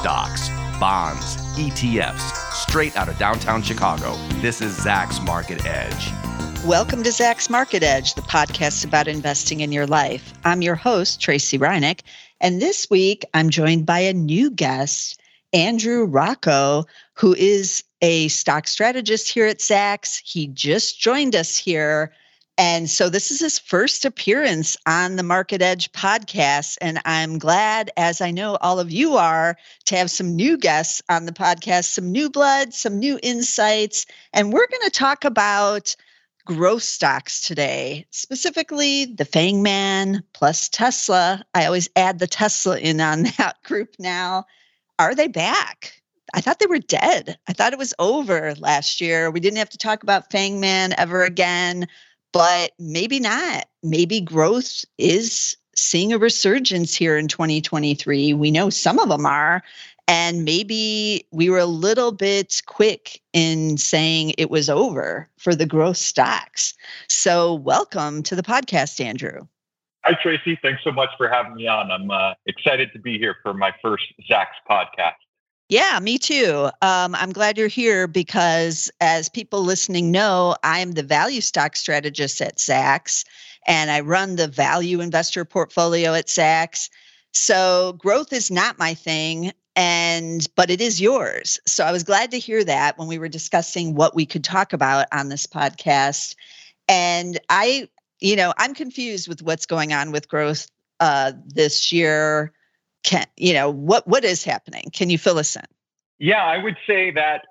stocks, bonds, ETFs, straight out of downtown Chicago. This is Zacks Market Edge. Welcome to Zacks Market Edge, the podcast about investing in your life. I'm your host, Tracy Ryniec, and this week I'm joined by a new guest, Andrew Rocco, who is a stock strategist here at Zacks. He just joined us here and so this is his first appearance on the Market Edge podcast. And I'm glad, as I know all of you are, to have some new guests on the podcast, some new blood, some new insights. And we're going to talk about growth stocks today, specifically the Fang Man plus Tesla. I always add the Tesla in on that group now. Are they back? I thought they were dead. I thought it was over last year. We didn't have to talk about Fang Man ever again but maybe not. Maybe growth is seeing a resurgence here in 2023. We know some of them are. And maybe we were a little bit quick in saying it was over for the growth stocks. So, welcome to the podcast, Andrew. Hi, Tracy. Thanks so much for having me on. I'm uh, excited to be here for my first Zacks podcast. Yeah, me too. Um, I'm glad you're here because, as people listening know, I'm the value stock strategist at Zacks and I run the value investor portfolio at Zacks. So, growth is not my thing and but it is yours. So I was glad to hear that when we were discussing what we could talk about on this podcast. And I, you know, I'm confused with what's going on with growth uh, this year can you know what what is happening? Can you fill us in? Yeah i would say that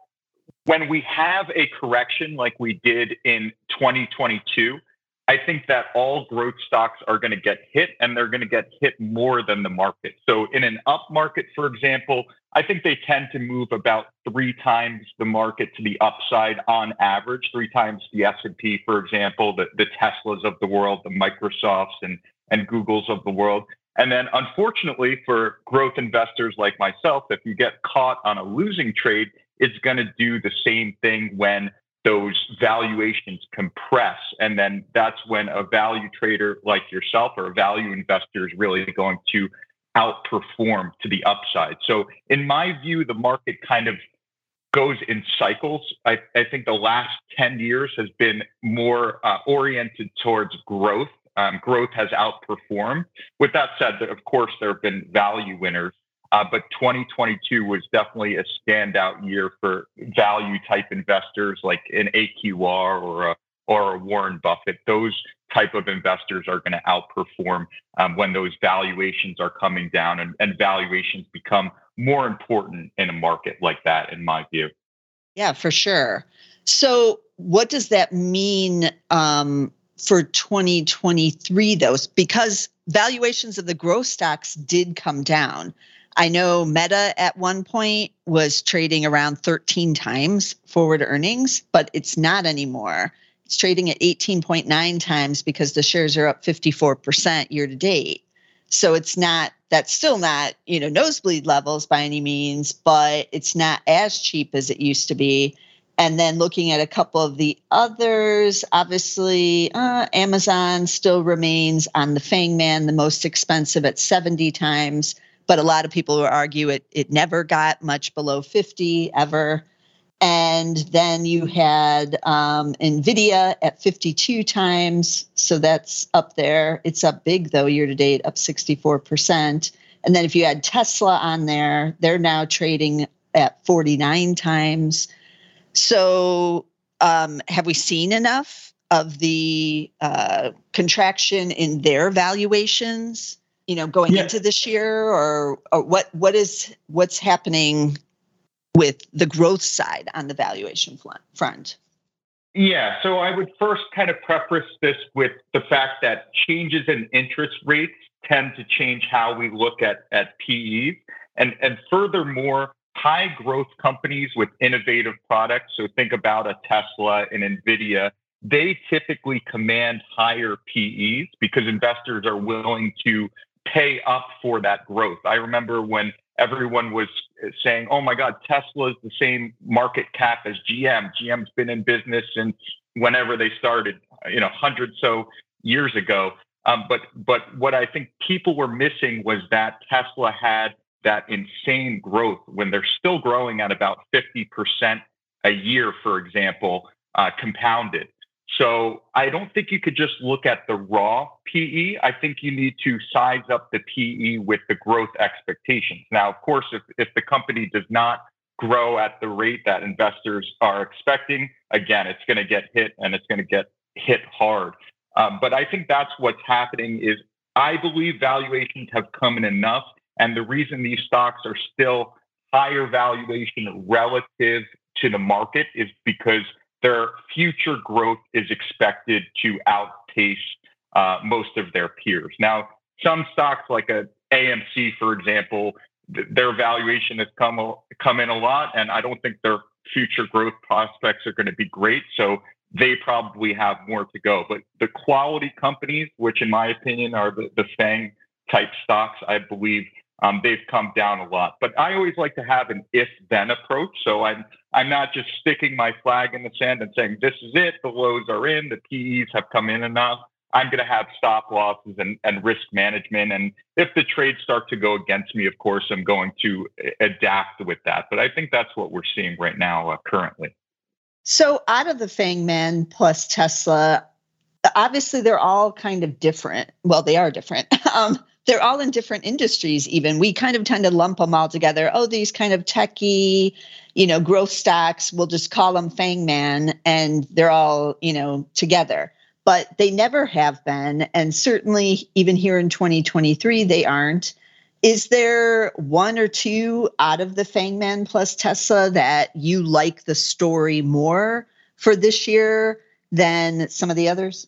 when we have a correction like we did in 2022 i think that all growth stocks are going to get hit and they're going to get hit more than the market. So in an up market for example i think they tend to move about three times the market to the upside on average three times the s&p for example the, the teslas of the world the microsofts and and googles of the world and then, unfortunately, for growth investors like myself, if you get caught on a losing trade, it's going to do the same thing when those valuations compress. And then that's when a value trader like yourself or a value investor is really going to outperform to the upside. So, in my view, the market kind of goes in cycles. I, I think the last 10 years has been more uh, oriented towards growth um, growth has outperformed. With that said, of course, there have been value winners, uh, but 2022 was definitely a standout year for value type investors like an AQR or a or a Warren Buffett. Those type of investors are going to outperform um, when those valuations are coming down and, and valuations become more important in a market like that, in my view. Yeah, for sure. So, what does that mean um, for 2023 though because valuations of the growth stocks did come down. I know meta at one point was trading around 13 times forward earnings but it's not anymore. It's trading at 18.9 times because the shares are up 54% year to date. So it's not that's still not you know nosebleed levels by any means but it's not as cheap as it used to be and then looking at a couple of the others, obviously, uh, Amazon still remains on the Fang Man, the most expensive at 70 times. But a lot of people will argue it, it never got much below 50 ever. And then you had um, NVIDIA at 52 times. So that's up there. It's up big, though, year to date, up 64%. And then if you had Tesla on there, they're now trading at 49 times. So, um, have we seen enough of the uh, contraction in their valuations? You know, going yeah. into this year, or, or what? What is what's happening with the growth side on the valuation front? Yeah, so I would first kind of preface this with the fact that changes in interest rates tend to change how we look at at PEs, and and furthermore, high growth companies with innovative products, so think about a Tesla and NVIDIA, they typically command higher PEs because investors are willing to pay up for that growth. I remember when everyone was saying, oh my God, Tesla is the same market cap as GM. GM's been in business since whenever they started, you know, hundred so years ago. Um, but but what I think people were missing was that Tesla had that insane growth when they're still growing at about 50% a year, for example, uh, compounded. So I don't think you could just look at the raw PE. I think you need to size up the PE with the growth expectations. Now, of course, if, if the company does not grow at the rate that investors are expecting, again, it's going to get hit and it's going to get hit hard. Um, but I think that's what's happening is I believe valuations have come in enough. And the reason these stocks are still higher valuation relative to the market is because their future growth is expected to outpace uh, most of their peers. Now, some stocks like a AMC, for example, th- their valuation has come come in a lot, and I don't think their future growth prospects are going to be great. So they probably have more to go. But the quality companies, which in my opinion are the, the FANG type stocks, I believe um, they've come down a lot. But I always like to have an if then approach. So I'm I'm not just sticking my flag in the sand and saying this is it, the lows are in, the PEs have come in enough. I'm going to have stop losses and, and risk management. And if the trades start to go against me, of course, I'm going to adapt with that. But I think that's what we're seeing right now uh, currently. So, out of the FANGMAN plus Tesla, obviously they're all kind of different. Well, they are different. um, they're all in different industries even. We kind of tend to lump them all together. Oh these kind of techie you know growth stocks we'll just call them fangman and they're all you know together. But they never have been and certainly even here in 2023 they aren't. Is there one or two out of the fangman plus tesla that you like the story more for this year than some of the others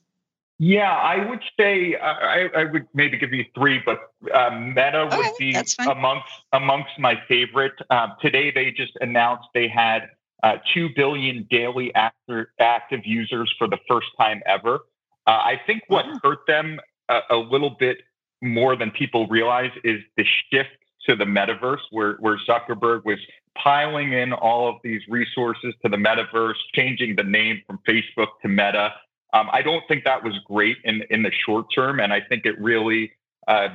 yeah, I would say I, I, would maybe give you three, but uh, Meta would be amongst amongst my favorite. Uh, today, they just announced they had uh, two billion daily active active users for the first time ever. Uh, I think what oh. hurt them a, a, little bit more than people realize is the shift to the metaverse, where where Zuckerberg was piling in all of these resources to the metaverse, changing the name from Facebook to Meta um, I don't think that was great in in the short term, and I think it really uh,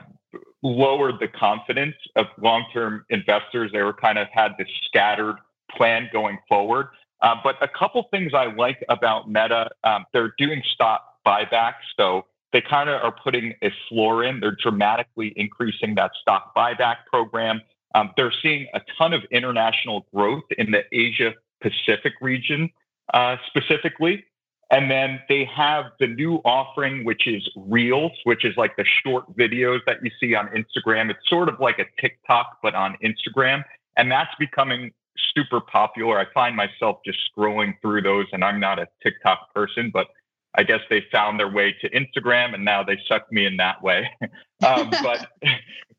lowered the confidence of long term investors. They were kind of had this scattered plan going forward. Uh, but a couple things I like about Meta, um, they're doing stock buybacks, so they kind of are putting a floor in. They're dramatically increasing that stock buyback program. Um, they're seeing a ton of international growth in the Asia Pacific region uh, specifically. And then they have the new offering, which is Reels, which is like the short videos that you see on Instagram. It's sort of like a TikTok, but on Instagram. And that's becoming super popular. I find myself just scrolling through those, and I'm not a TikTok person, but I guess they found their way to Instagram and now they suck me in that way. um, but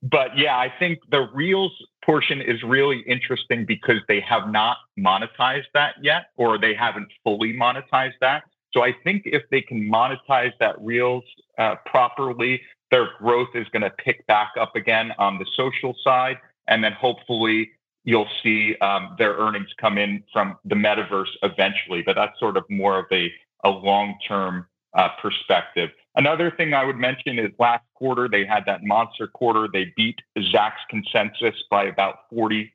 but yeah, I think the Reels portion is really interesting because they have not monetized that yet, or they haven't fully monetized that. So I think if they can monetize that Reels uh, properly, their growth is going to pick back up again on the social side. And then hopefully you'll see um, their earnings come in from the metaverse eventually. But that's sort of more of a, a long term uh, perspective. Another thing I would mention is last quarter, they had that monster quarter. They beat Zacks consensus by about 40%,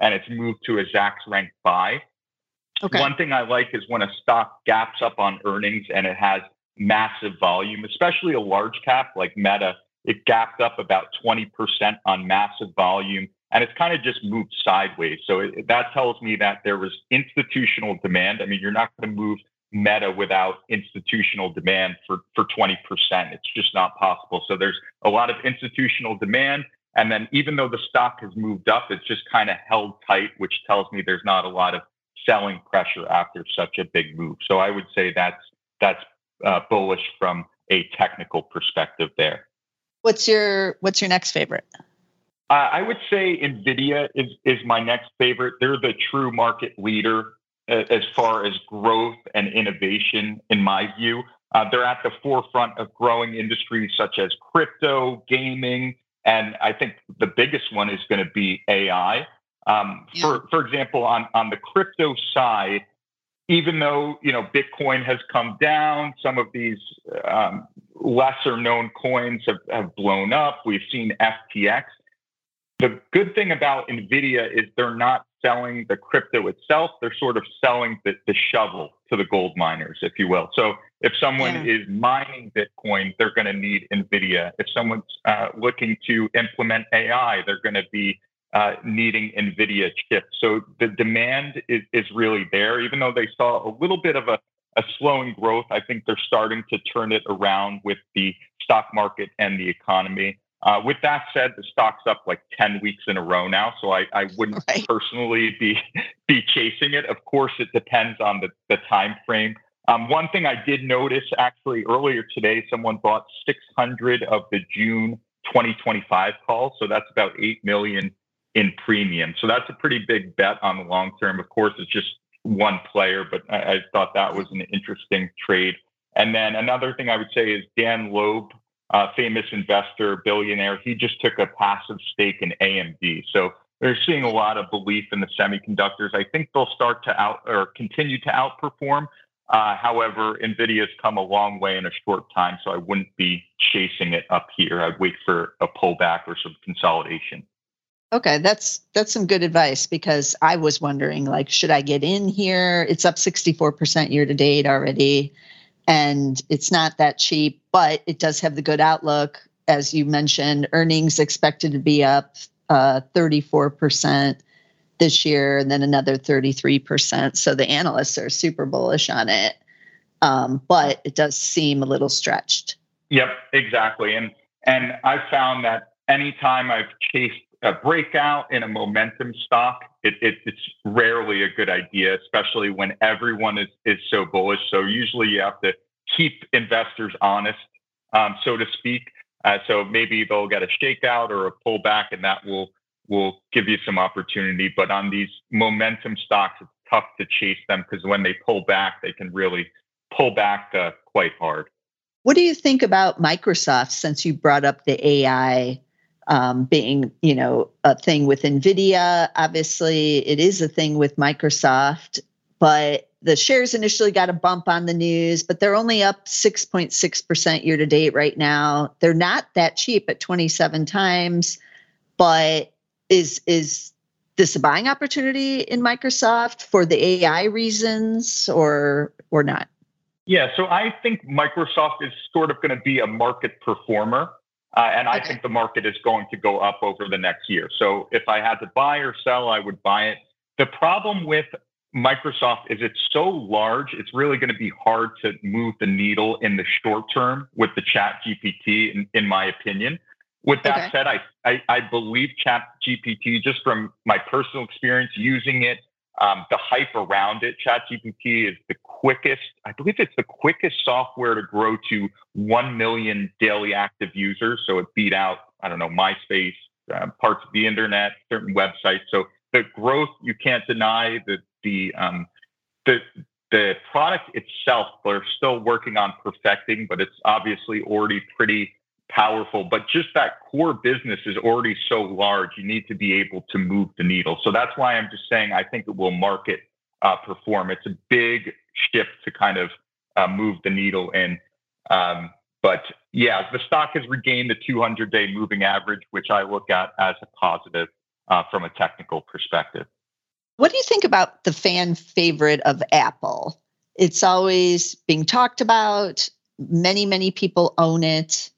and it's moved to a Zacks rank buy. Okay. One thing I like is when a stock gaps up on earnings and it has massive volume, especially a large cap like Meta. It gapped up about 20% on massive volume and it's kind of just moved sideways. So it, that tells me that there was institutional demand. I mean, you're not going to move Meta without institutional demand for, for 20%. It's just not possible. So there's a lot of institutional demand. And then even though the stock has moved up, it's just kind of held tight, which tells me there's not a lot of selling pressure after such a big move. So I would say that's that's uh, bullish from a technical perspective there. What's your What's your next favorite? Uh, I would say Nvidia is is my next favorite. They're the true market leader uh, as far as growth and innovation, in my view. Uh, they're at the forefront of growing industries such as crypto, gaming, and I think the biggest one is going to be AI. Um, yeah. For for example, on on the crypto side, even though you know Bitcoin has come down, some of these um, lesser known coins have, have blown up. We've seen FTX. the good thing about NVIDIA is they're not selling the crypto itself. They're sort of selling the, the shovel to the gold miners, if you will. So if someone yeah. is mining Bitcoin, they're going to need NVIDIA. If someone's uh, looking to implement AI, they're going to be uh, needing NVIDIA chips. So the demand is, is really there, even though they saw a little bit of a, a slowing growth. I think they're starting to turn it around with the stock market and the economy. Uh, with that said, the stock's up like 10 weeks in a row now, so I, I wouldn't right. personally be be chasing it. Of course, it depends on the, the time frame. Um, one thing I did notice actually earlier today, someone bought 600 of the June 2025 calls, so that's about 8 million in premium. So that's a pretty big bet on the long term. Of course, it's just one player, but I, I thought that was an interesting trade. And then another thing I would say is Dan Loeb uh, famous investor, billionaire, he just took a passive stake in AMD. So they're seeing a lot of belief in the semiconductors. I think they'll start to out or continue to outperform. Uh, however, NVIDIA's come a long way in a short time, so I wouldn't be chasing it up here. I'd wait for a pullback or some consolidation. Okay, that's that's some good advice because I was wondering like should I get in here? It's up 64% year to date already and it's not that cheap, but it does have the good outlook. As you mentioned, earnings expected to be up uh, 34% this year and then another 33%. So the analysts are super bullish on it. Um, but it does seem a little stretched. Yep, exactly. And and I've found that anytime I've chased a breakout in a momentum stock, it, it, it's rarely a good idea, especially when everyone is, is so bullish. So usually you have to keep investors honest, um, so to speak. Uh, so maybe they'll get a shakeout or a pullback, and that will will give you some opportunity. But on these momentum stocks, it's tough to chase them because when they pull back, they can really pull back uh, quite hard. What do you think about Microsoft since you brought up the AI um, being, you know, a thing with NVIDIA. Obviously, it is a thing with Microsoft, but the shares initially got a bump on the news, but they're only up 6.6% year to date right now. They're not that cheap at 27 times, but is is this a buying opportunity in Microsoft for the AI reasons or or not? Yeah, so I think Microsoft is sort of going to be a market performer. Uh, and I think the market is going to go up over the next year. So if I had to buy or sell, I would buy it. The problem with Microsoft is it's so large, it's really going to be hard to move the needle in the short term with the ChatGPT, in, in my opinion. With that okay. said, I, I, I believe chat GPT, just from my personal experience using it, um, the hype around it, ChatGPT is the quickest, I believe it's the quickest software to grow to 1 million daily active users. So it beat out, I don't know, MySpace, uh, parts of the internet, certain websites. So the growth, you can't deny that the, um, the, the product itself, they're still working on perfecting, but it's obviously already pretty powerful, but just that core business is already so large. You need to be able to move the needle. So that's why I'm just saying I think it will market uh, perform. It's a big shift to kind of uh, move the needle in. Um, but yeah, the stock has regained the 200 day moving average, which I look at as a positive uh, from a technical perspective. What do you think about the fan favorite of Apple? It's always being talked about. Many, many people own it.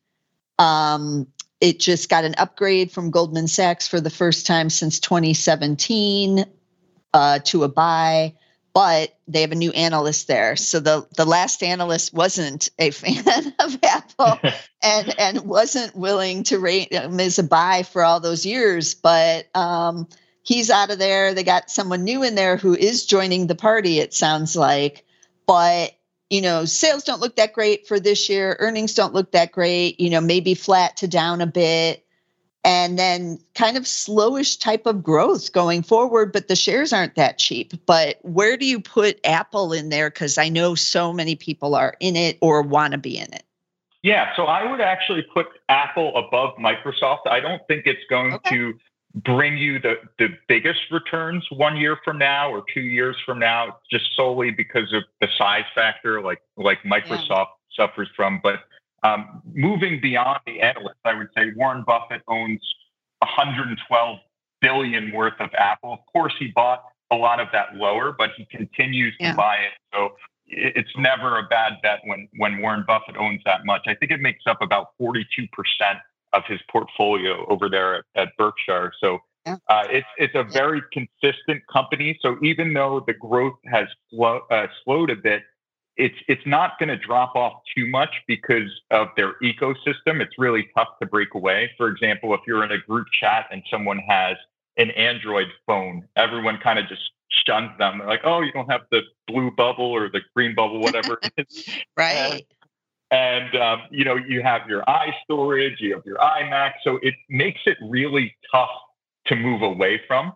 Um, it just got an upgrade from Goldman Sachs for the first time since 2017 uh, to a buy, but they have a new analyst there. So the the last analyst wasn't a fan of Apple and and wasn't willing to rate him as a buy for all those years. But um, he's out of there. They got someone new in there who is joining the party. It sounds like, but you know, sales don't look that great for this year. Earnings don't look that great, you know, maybe flat to down a bit. And then kind of slowish type of growth going forward, but the shares aren't that cheap. But where do you put Apple in there? Because I know so many people are in it or want to be in it. Yeah, so I would actually put Apple above Microsoft. I don't think it's going okay. to bring you the, the biggest returns one year from now or two years from now, just solely because of the size factor, like like Microsoft yeah. suffers from. But um, moving beyond the analyst, I would say Warren Buffett owns 112 billion worth of Apple. Of course, he bought a lot of that lower, but he continues yeah. to buy it. So it's never a bad bet when when Warren Buffett owns that much. I think it makes up about 42% of his portfolio over there at, at Berkshire. So uh, it's it's a very consistent company. So even though the growth has slow, uh, slowed a bit, it's it's not going to drop off too much because of their ecosystem. It's really tough to break away. For example, if you're in a group chat and someone has an Android phone, everyone kind of just shuns them. They're like, "Oh, you don't have the blue bubble or the green bubble, whatever." right. And, um, you know, you have your iStorage, you have your iMac, so it makes it really tough to move away from.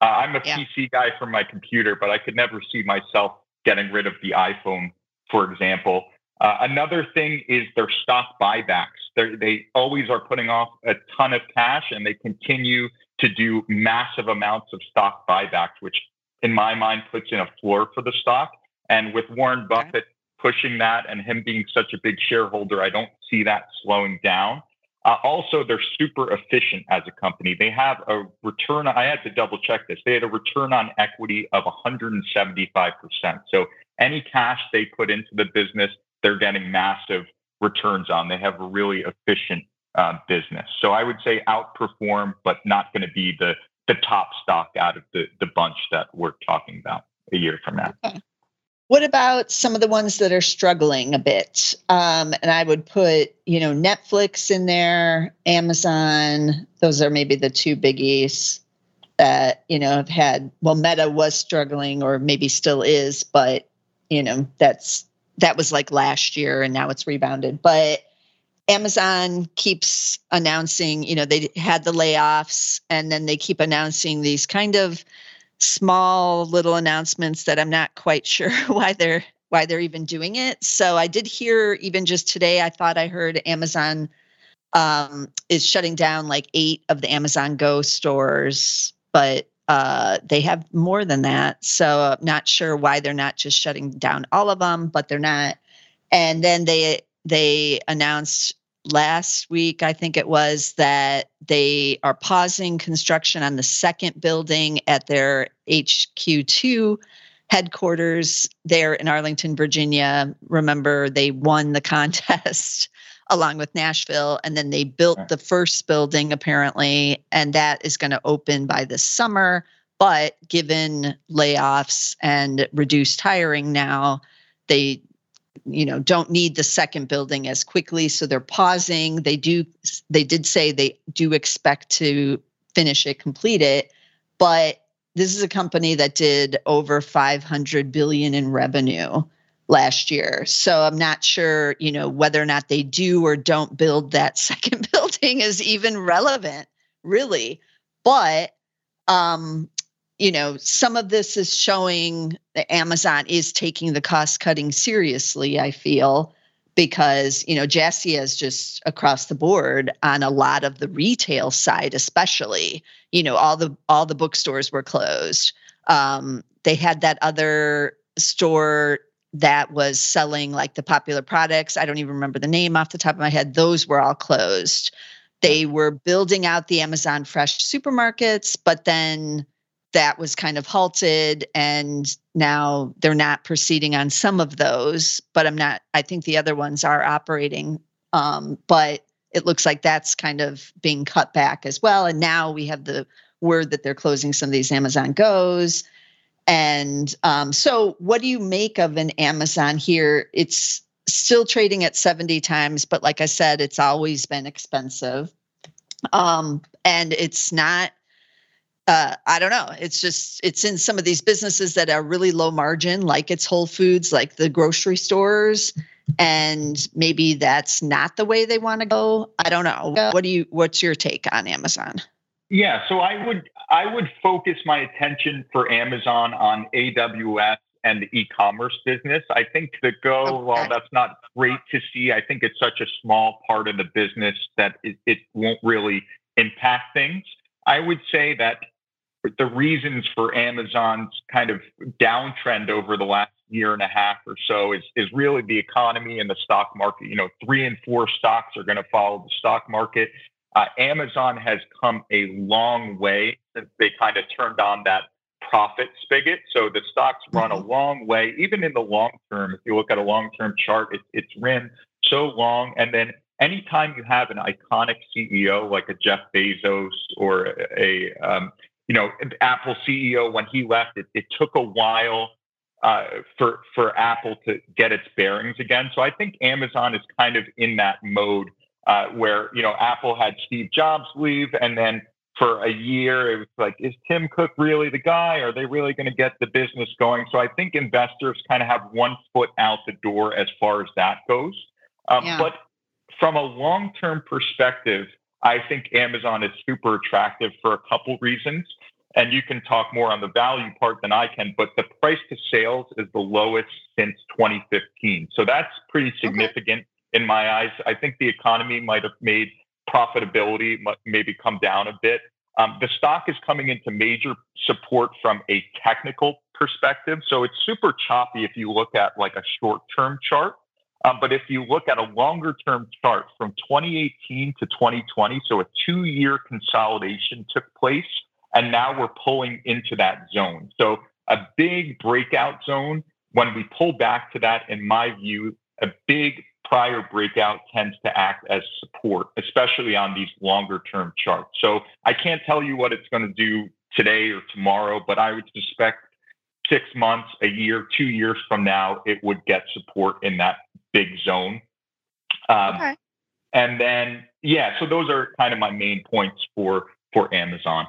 Uh, I'm a yeah. PC guy for my computer, but I could never see myself getting rid of the iPhone for example. Uh, another thing is their stock buybacks. They're, they always are putting off a ton of cash and they continue to do massive amounts of stock buybacks, which in my mind puts in a floor for the stock. And with Warren Buffett pushing that and him being such a big shareholder, I don't see that slowing down. Uh, also, they're super efficient as a company. They have a return. I had to double check this. They had a return on equity of 175%. So any cash they put into the business, they're getting massive returns on. They have a really efficient uh, business. So I would say outperform, but not going to be the the top stock out of the the bunch that we're talking about a year from now. Okay. What about some of the ones that are struggling a bit? Um, and I would put, you know, Netflix in there, Amazon. Those are maybe the two biggies that you know have had. Well, Meta was struggling, or maybe still is, but you know that's that was like last year and now it's rebounded but amazon keeps announcing you know they had the layoffs and then they keep announcing these kind of small little announcements that i'm not quite sure why they're why they're even doing it so i did hear even just today i thought i heard amazon um, is shutting down like eight of the amazon go stores but uh, they have more than that. So I'm not sure why they're not just shutting down all of them, but they're not. And then they they announced last week, I think it was, that they are pausing construction on the second building at their HQ2 headquarters there in Arlington, Virginia. Remember, they won the contest along with Nashville. And then they built the first building apparently, and that is going to open by this summer. But given layoffs and reduced hiring now, they you know don't need the second building as quickly so they're pausing they do they did say they do expect to finish it complete it but this is a company that did over 500 billion in revenue last year. So I'm not sure, you know, whether or not they do or don't build that second building is even relevant, really. But um, you know, some of this is showing that Amazon is taking the cost cutting seriously, I feel, because, you know, Jassy is just across the board on a lot of the retail side, especially, you know, all the all the bookstores were closed. Um, they had that other store that was selling like the popular products. I don't even remember the name off the top of my head. Those were all closed. They were building out the Amazon Fresh supermarkets, but then that was kind of halted and now they're not proceeding on some of those but i'm not i think the other ones are operating um, but it looks like that's kind of being cut back as well and now we have the word that they're closing some of these amazon goes and um, so, what do you make of an Amazon here? It's still trading at 70 times, but like I said, it's always been expensive. Um, and it's not, uh, I don't know. It's just, it's in some of these businesses that are really low margin, like it's Whole Foods, like the grocery stores. And maybe that's not the way they want to go. I don't know. What do you, what's your take on Amazon? Yeah, so I would I would focus my attention for Amazon on AWS and the e-commerce business. I think the Go, okay. while that's not great to see, I think it's such a small part of the business that it, it won't really impact things. I would say that the reasons for Amazon's kind of downtrend over the last year and a half or so is is really the economy and the stock market. You know, three and four stocks are going to follow the stock market. Uh, Amazon has come a long way since they kind of turned on that profit spigot. So the stocks run a mm-hmm. long way, even in the long term. If you look at a long term chart, it, it's ran so long. And then anytime you have an iconic CEO like a Jeff Bezos or a, um, you know, Apple CEO, when he left, it, it took a while uh, for for Apple to get its bearings again. So I think Amazon is kind of in that mode uh, where you know Apple had Steve Jobs leave, and then for a year it was like, is Tim Cook really the guy? Are they really going to get the business going? So I think investors kind of have one foot out the door as far as that goes. Um, yeah. But from a long term perspective, I think Amazon is super attractive for a couple reasons. And you can talk more on the value part than I can, but the price to sales is the lowest since 2015. So that's pretty significant okay. in my eyes. I think the economy might have made profitability maybe come down a bit. Um, the stock is coming into major support from a technical perspective. So it's super choppy if you look at like a short term chart. Um, but if you look at a longer term chart from 2018 to 2020, so a two year consolidation took place, and now we're pulling into that zone. So a big breakout zone. When we pull back to that, in my view, a big prior breakout tends to act as support, especially on these longer term charts. So I can't tell you what it's going to do today or tomorrow, but I would suspect six months, a year, two years from now, it would get support in that big zone. Um, okay. And then, yeah, so those are kind of my main points for for Amazon.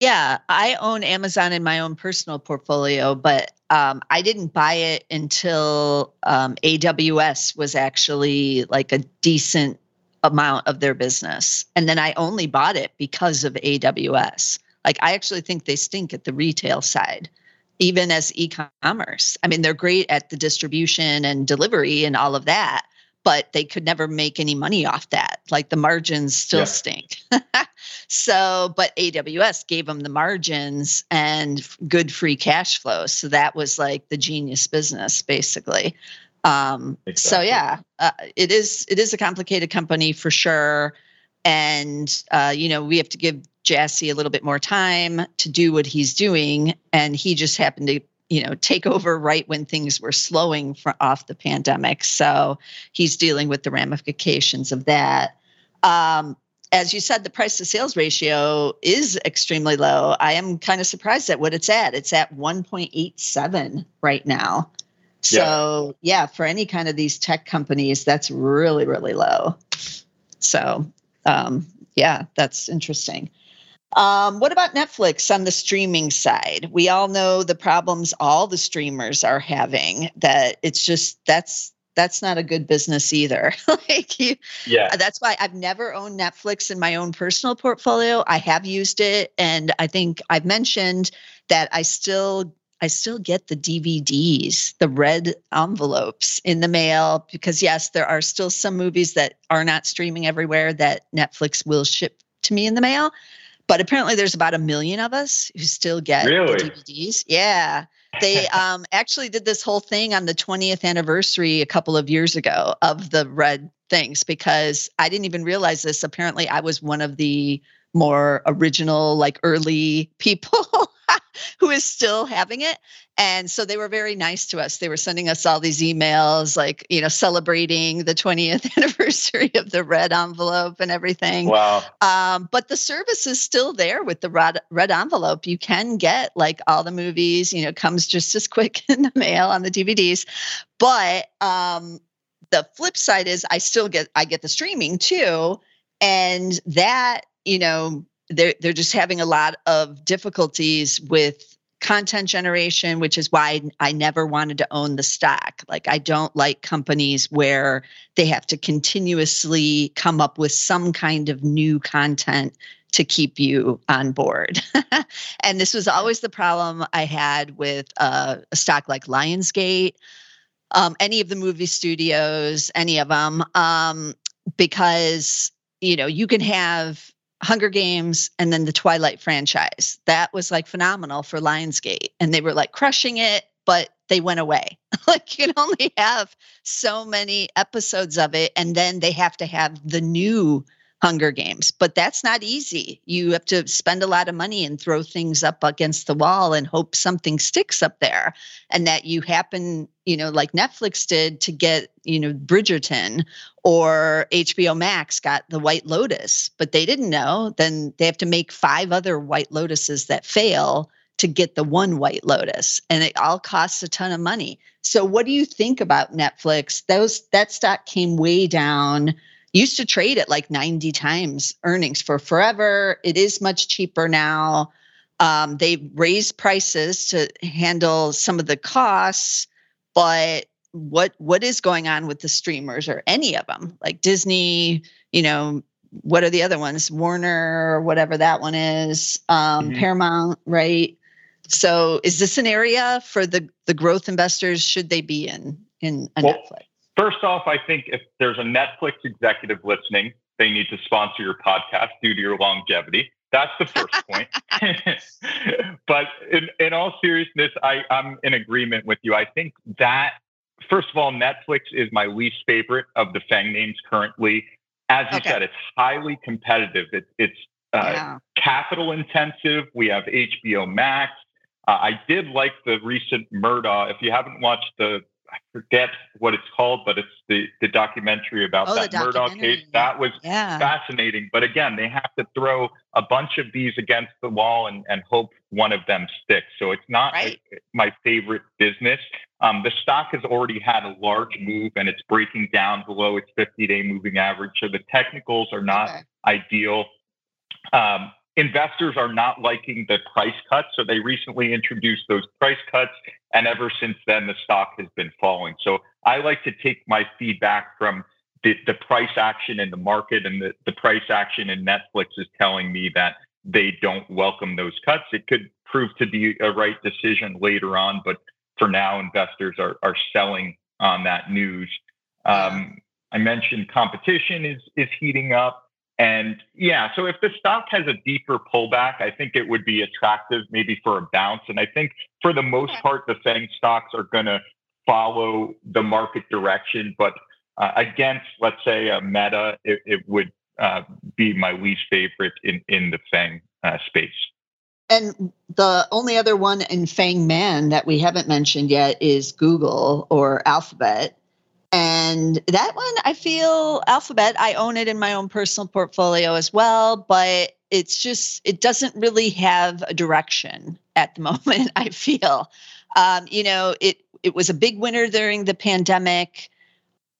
Yeah, I own Amazon in my own personal portfolio, but um, I didn't buy it until um, AWS was actually like a decent amount of their business. And then I only bought it because of AWS. Like, I actually think they stink at the retail side even as e-commerce. I mean, they're great at the distribution and delivery and all of that, but they could never make any money off that. Like the margins still yeah. stink. so, but AWS gave them the margins and good free cash flow. So that was like the genius business, basically. Um, exactly. So yeah, uh, it is it is a complicated company for sure, and uh, you know we have to give Jassy a little bit more time to do what he's doing. And he just happened to, you know, take over right when things were slowing for, off the pandemic. So he's dealing with the ramifications of that. Um, as you said, the price to sales ratio is extremely low. I am kind of surprised at what it's at. It's at 1.87 right now. So, yeah. yeah, for any kind of these tech companies, that's really, really low. So, um, yeah, that's interesting. Um, what about Netflix on the streaming side? We all know the problems all the streamers are having. That it's just that's that's not a good business either. like you, yeah, that's why I've never owned Netflix in my own personal portfolio. I have used it, and I think I've mentioned that I still I still get the DVDs, the red envelopes in the mail because yes, there are still some movies that are not streaming everywhere that Netflix will ship to me in the mail. But apparently, there's about a million of us who still get really? DVDs. Yeah. They um, actually did this whole thing on the 20th anniversary a couple of years ago of the red things because I didn't even realize this. Apparently, I was one of the more original, like early people who is still having it. And so they were very nice to us. They were sending us all these emails, like, you know, celebrating the 20th anniversary of the red envelope and everything. Wow. Um, but the service is still there with the red, red envelope. You can get like all the movies, you know, comes just as quick in the mail on the DVDs. But um, the flip side is I still get, I get the streaming too. And that, you know, they're they're just having a lot of difficulties with content generation which is why I never wanted to own the stock. Like I don't like companies where they have to continuously come up with some kind of new content to keep you on board. And this was always the problem I had with uh, a stock like Lionsgate um, any of the movie studios any of them um, because you know you can have Hunger Games and then the Twilight franchise. That was like phenomenal for Lionsgate. And they were like crushing it, but they went away. like you can only have so many episodes of it. And then they have to have the new Hunger Games. But that's not easy. You have to spend a lot of money and throw things up against the wall and hope something sticks up there. And that you happen, you know, like Netflix did to get, you know, Bridgerton or HBO Max got The White Lotus, but they didn't know. Then they have to make five other White Lotuses that fail to get the one White Lotus. And it all costs a ton of money. So what do you think about Netflix? Those that stock came way down used to trade at like 90 times earnings for forever. It is much cheaper now. Um, they raised prices to handle some of the costs, but what what is going on with the streamers or any of them like Disney? You know, what are the other ones? Warner or whatever that one is, um, mm-hmm. Paramount, right? So, is this an area for the the growth investors? Should they be in in a well, Netflix? First off, I think if there's a Netflix executive listening, they need to sponsor your podcast due to your longevity. That's the first point. but in, in all seriousness, I, I'm in agreement with you. I think that, first of all, Netflix is my least favorite of the FANG names currently. As you okay. said, it's highly competitive. It, it's uh, yeah. capital intensive. We have HBO Max. Uh, I did like the recent Murdaugh. If you haven't watched the I forget what it's called, but it's the the documentary about oh, that Murdaugh case. That was yeah. fascinating. But again, they have to throw a bunch of these against the wall and, and hope one of them sticks. So it's not right. a, my favorite business. Um, the stock has already had a large move and it's breaking down below its 50 day moving average. So the technicals are not okay. ideal. Um, investors are not liking the price cuts. So they recently introduced those price cuts. And ever since then, the stock has been falling. So I like to take my feedback from the, the price action in the market and the, the price action in Netflix is telling me that they don't welcome those cuts. It could prove to be a right decision later on, but for now, investors are, are selling on that news. Um, I mentioned competition is is heating up. And yeah, so if the stock has a deeper pullback, I think it would be attractive maybe for a bounce. And I think for the most part, the FANG stocks are going to follow the market direction. But uh, against, let's say, a Meta, it, it would uh, be my least favorite in, in the FANG uh, space. And the only other one in FANG Man that we haven't mentioned yet is Google or Alphabet. And that one, I feel Alphabet, I own it in my own personal portfolio as well, but it's just, it doesn't really have a direction at the moment, I feel. Um, you know, it, it was a big winner during the pandemic.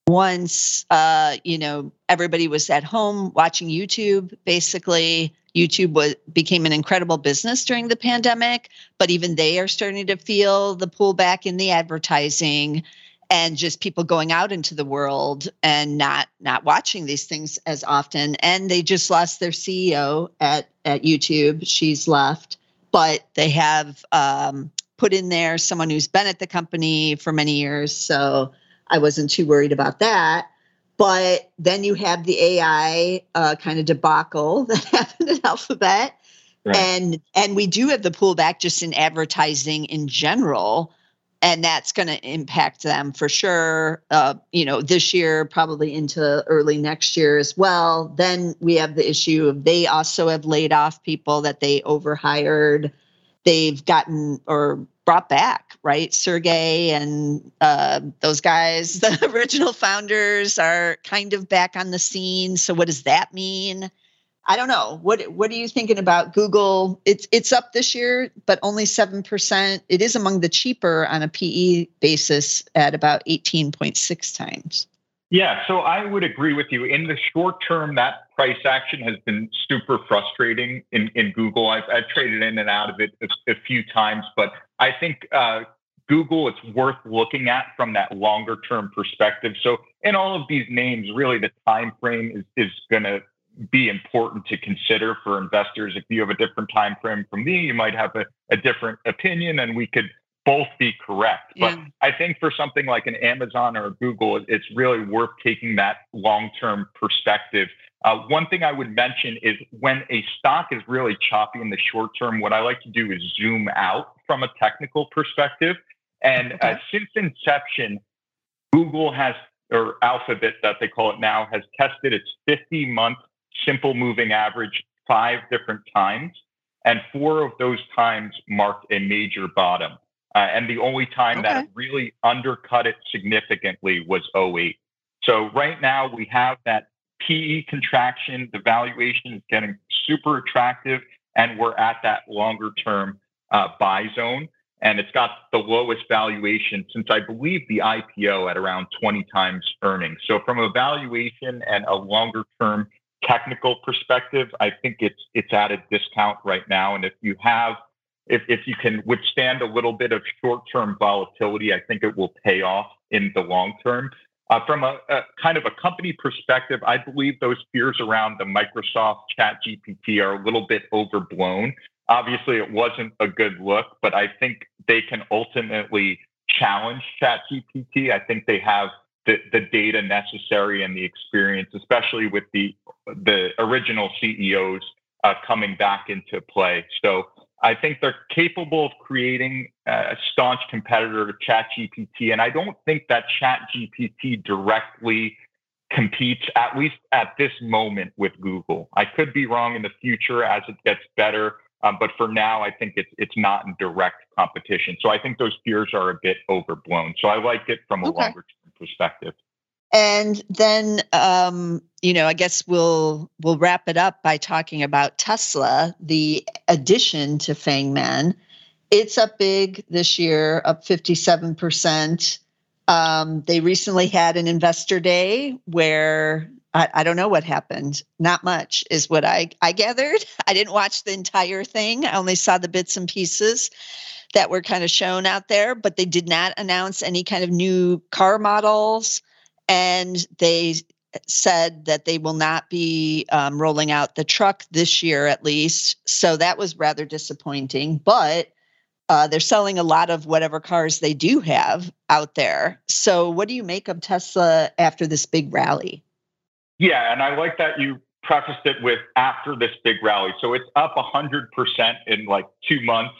Once, uh, you know, everybody was at home watching YouTube, basically, YouTube was became an incredible business during the pandemic, but even they are starting to feel the pullback in the advertising and just people going out into the world and not not watching these things as often. And they just lost their ceo at at youtube. She's left but they have um, put in there someone who's been at the company for many years so i wasn't too worried about that. But then you have the ai uh, kind of debacle that happened at alphabet. Right. and and we do have the pullback just in advertising in general and that's going to impact them for sure uh, you know this year probably into early next year as well. Then we have the issue of they also have laid off people that they overhired. They've gotten or brought back right? Sergey and uh, those guys the original founders are kind of back on the scene. So what does that mean I don't know. What what are you thinking about Google? It's it's up this year, but only 7%. It is among the cheaper on a PE basis at about 18.6 times. Yeah, so I would agree with you. In the short term, that price action has been super frustrating in, in Google. I've, I've traded in and out of it a, a few times, but I think uh, Google, it's worth looking at from that longer term perspective. So in all of these names, really the time frame is, is going to be important to consider for investors. If you have a different time frame from me, you might have a, a different opinion, and we could both be correct. Yeah. But I think for something like an Amazon or a Google, it's really worth taking that long term perspective. Uh, one thing I would mention is when a stock is really choppy in the short term, what I like to do is zoom out from a technical perspective. And uh, okay. uh, since inception, Google has, or Alphabet that they call it now, has tested its 50 month simple moving average five different times, and four of those times marked a major bottom. Uh, and the only time okay. that really undercut it significantly was 08. So right now we have that PE contraction. The valuation is getting super attractive, and we're at that longer term uh, buy zone. And it's got the lowest valuation since I believe the IPO at around 20 times earnings. So from a valuation and a longer term technical perspective, I think it's it's at a discount right now. And if you have if, if you can withstand a little bit of short-term volatility, I think it will pay off in the long term. Uh, from a, a, kind of a company perspective, I believe those fears around the Microsoft ChatGPT are a little bit overblown. Obviously, it wasn't a good look, but I think they can ultimately challenge Chat GPT. I think they have the, the data necessary and the experience, especially with the the original CEOs uh, coming back into play. So I think they're capable of creating a staunch competitor to ChatGPT, and I don't think that ChatGPT directly competes, at least at this moment, with Google. I could be wrong in the future as it gets better, um, but for now, I think it's it's not in direct competition. So I think those fears are a bit overblown. So I like it from a okay. longer term perspective. And then, um, you know, I guess we'll we'll wrap it up by talking about Tesla, the addition to Fangman. It's up big this year, up fifty seven percent. Um, they recently had an investor day where I, I, don't know what happened. Not much is what I, I gathered. I didn't watch the entire thing. I only saw the bits and pieces that were kind of shown out there, but they did not announce any kind of new car models and they said that they will not be um, rolling out the truck this year at least so that was rather disappointing but uh, they're selling a lot of whatever cars they do have out there so what do you make of tesla after this big rally yeah and i like that you prefaced it with after this big rally so it's up 100% in like two months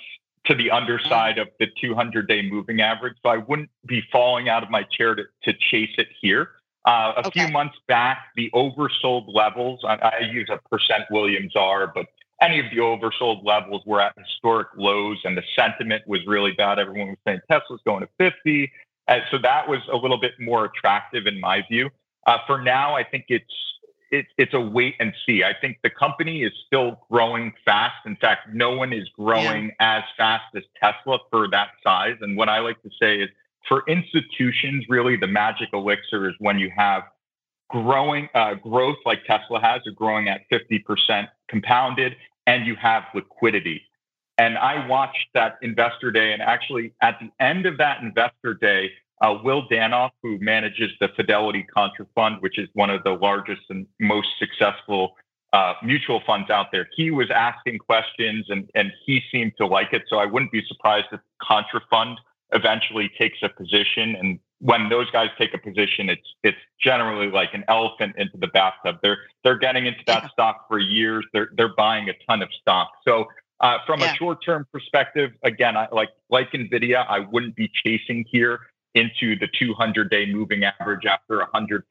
to the underside of the 200 day moving average. So I wouldn't be falling out of my chair to, to chase it here. Uh, a okay. few months back, the oversold levels, I, I, use a percent Williams R, but any of the oversold levels were at historic lows and the sentiment was really bad. Everyone was saying Tesla's going to 50. And so that was a little bit more attractive in my view. Uh, for now, I think it's it, it's a wait and see. I think the company is still growing fast. In fact, no one is growing yeah. as fast as Tesla for that size. And what I like to say is for institutions, really the magic elixir is when you have growing uh, growth like Tesla has, or growing at 50% compounded, and you have liquidity. And I watched that investor day, and actually at the end of that investor day, uh, Will Danoff, who manages the Fidelity Contrafund, which is one of the largest and most successful uh, mutual funds out there, he was asking questions and, and he seemed to like it. So I wouldn't be surprised if Contrafund eventually takes a position. And when those guys take a position, it's it's generally like an elephant into the bathtub. They're they're getting into that stock for years. They're they're buying a ton of stock. So uh, from yeah. a short term perspective, again, I like like Nvidia, I wouldn't be chasing here into the 200 day moving average after a 100%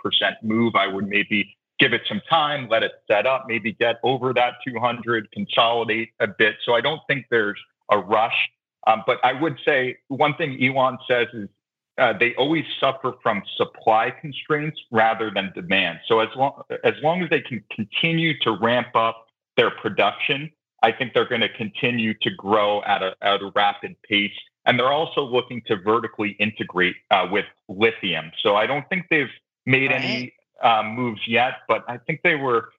move. I would maybe give it some time, let it set up, maybe get over that 200, consolidate a bit. So I don't think there's a rush. Um, but I would say one thing Elon says is uh, they always suffer from supply constraints rather than demand. So as long as long as they can continue to ramp up their production, I think they're going to continue to grow at a at a rapid pace. And they're also looking to vertically integrate uh, with lithium. So I don't think they've made right. any um, moves yet, but I think they were.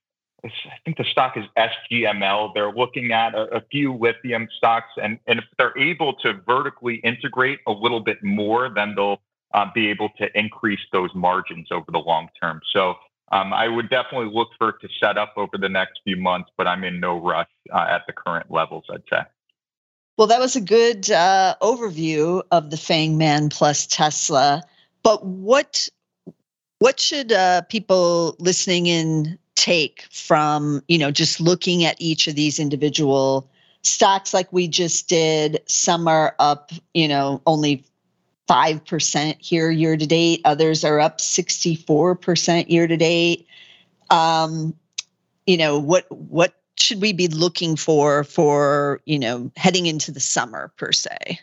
I think the stock is SGML. They're looking at a, a few lithium stocks, and, and if they're able to vertically integrate a little bit more, then they'll uh, be able to increase those margins over the long term. So um, I would definitely look for it to set up over the next few months, but I'm in no rush uh, at the current levels, I'd say. Well, that was a good uh, overview of the Fang Man plus Tesla. But what what should uh, people listening in take from you know just looking at each of these individual stocks like we just did? Some are up, you know, only 5% here year to date. Others are up 64% year to date. Um, you know, what what should we be looking for for you know heading into the summer per se?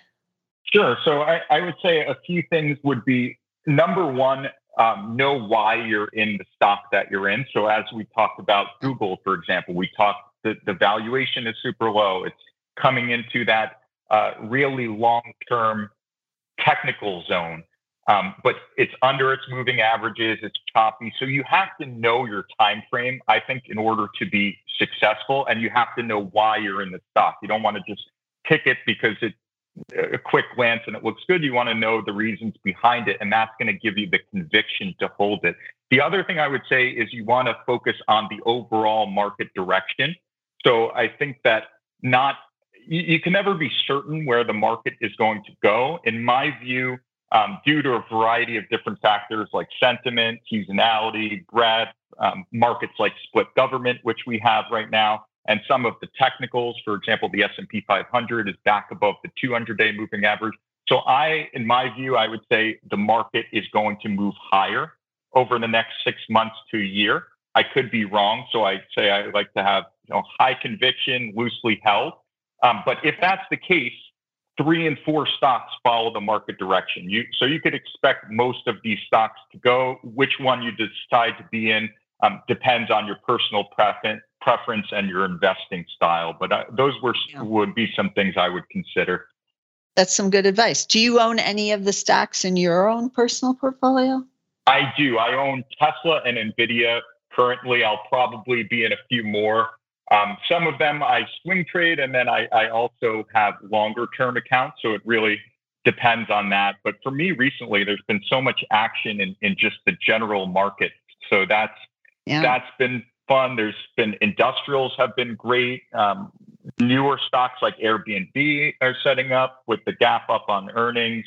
Sure. So I, I would say a few things would be number one, um, know why you're in the stock that you're in. So as we talked about Google, for example, we talked the, the valuation is super low. It's coming into that uh, really long-term technical zone. Um, but it's under its moving averages. It's choppy, so you have to know your time frame. I think in order to be successful, and you have to know why you're in the stock. You don't want to just pick it because it a quick glance and it looks good. You want to know the reasons behind it, and that's going to give you the conviction to hold it. The other thing I would say is you want to focus on the overall market direction. So I think that not you, you can never be certain where the market is going to go. In my view, um, due to a variety of different factors like sentiment, seasonality, breadth, um, markets like split government, which we have right now, and some of the technicals, for example, the S&P 500 is back above the 200-day moving average. So I, in my view, I would say the market is going to move higher over the next six months to a year. I could be wrong, so I say I like to have you know, high conviction, loosely held. Um, but if that's the case, three and four stocks follow the market direction. You, so you could expect most of these stocks to go. Which one you decide to be in um, depends on your personal preference, preference and your investing style. But uh, those were yeah. would be some things I would consider. That's some good advice. Do you own any of the stocks in your own personal portfolio? I do. I own Tesla and Nvidia currently. I'll probably be in a few more. Um, some of them I swing trade, and then I, I also have longer term accounts. So it really depends on that. But for me, recently, there's been so much action in, in just the general market. So that's yeah. that's been fun. There's been industrials have been great. Um, newer stocks like Airbnb are setting up with the gap up on earnings.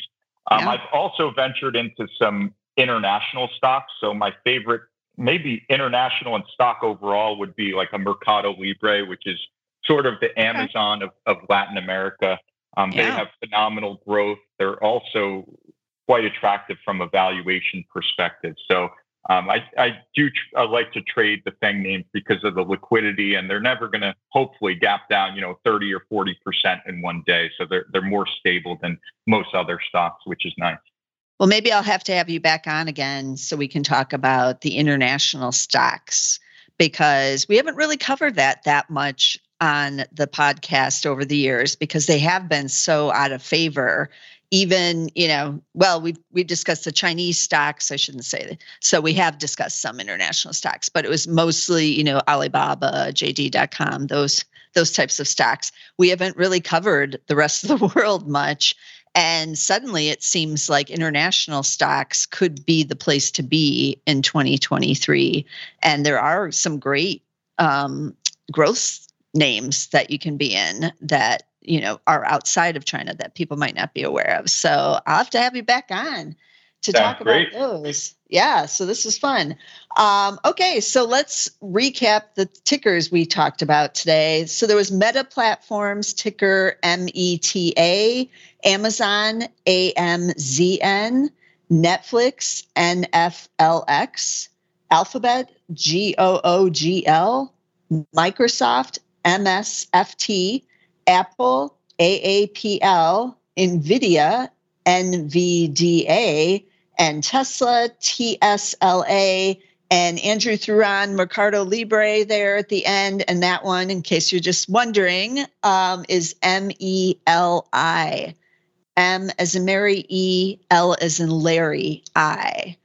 Um, yeah. I've also ventured into some international stocks. So my favorite, maybe international and stock overall, would be like a Mercado Libre, which is sort of the Amazon of, of Latin America. Um, yeah. They have phenomenal growth. They're also quite attractive from a valuation perspective. So um, I, I do tr- I like to trade the FANG names because of the liquidity, and they're never going to hopefully gap down, you know, 30 or 40 percent in one day. So they're they're more stable than most other stocks, which is nice. Well, maybe I'll have to have you back on again so we can talk about the international stocks because we haven't really covered that that much on the podcast over the years because they have been so out of favor. Even you know well we we discussed the chinese stocks i shouldn't say that. So we have discussed some international stocks but it was mostly you know alibaba jd.com those those types of stocks. We haven't really covered the rest of the world much and suddenly it seems like international stocks could be the place to be in 2023 and there are some great um, growth names that you can be in that you know are outside of China that people might not be aware of. So I'll have to have you back on to Sounds talk great. about those. Yeah, so this is fun. Um, okay, so let's recap the tickers we talked about today. So there was Meta Platforms ticker META, Amazon AMZN, Netflix NFLX, Alphabet GOOGL, Microsoft MSFT, Apple, AAPL, NVIDIA, NVDA, and Tesla, TSLA, and Andrew threw on Mercado Libre there at the end. And that one, in case you're just wondering, um, is M E L I. M as in Mary, E, L as in Larry, I.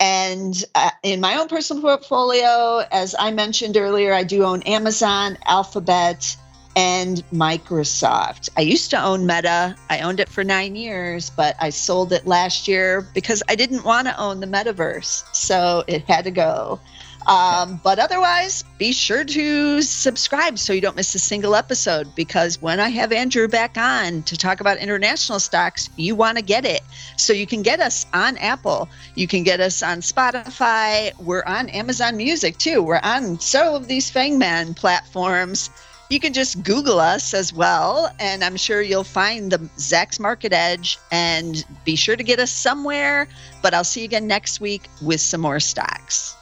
And uh, in my own personal portfolio, as I mentioned earlier, I do own Amazon, Alphabet, and Microsoft. I used to own Meta. I owned it for nine years, but I sold it last year because I didn't want to own the metaverse. So it had to go. Um, but otherwise, be sure to subscribe so you don't miss a single episode because when I have Andrew back on to talk about international stocks, you want to get it. So you can get us on Apple, you can get us on Spotify, we're on Amazon Music too. We're on several of these Fangman platforms. You can just Google us as well, and I'm sure you'll find the Zacks Market Edge and be sure to get us somewhere. But I'll see you again next week with some more stocks.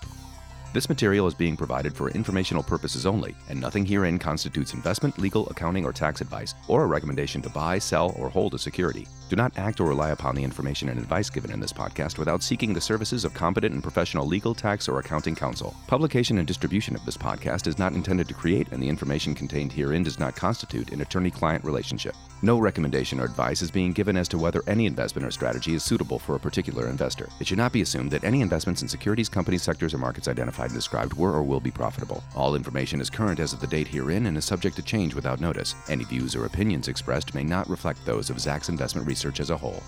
This material is being provided for informational purposes only, and nothing herein constitutes investment, legal, accounting, or tax advice, or a recommendation to buy, sell, or hold a security. Do not act or rely upon the information and advice given in this podcast without seeking the services of competent and professional legal, tax, or accounting counsel. Publication and distribution of this podcast is not intended to create, and the information contained herein does not constitute an attorney client relationship. No recommendation or advice is being given as to whether any investment or strategy is suitable for a particular investor. It should not be assumed that any investments in securities, companies, sectors, or markets identified and described were or will be profitable. All information is current as of the date herein and is subject to change without notice. Any views or opinions expressed may not reflect those of Zacks Investment Research as a whole.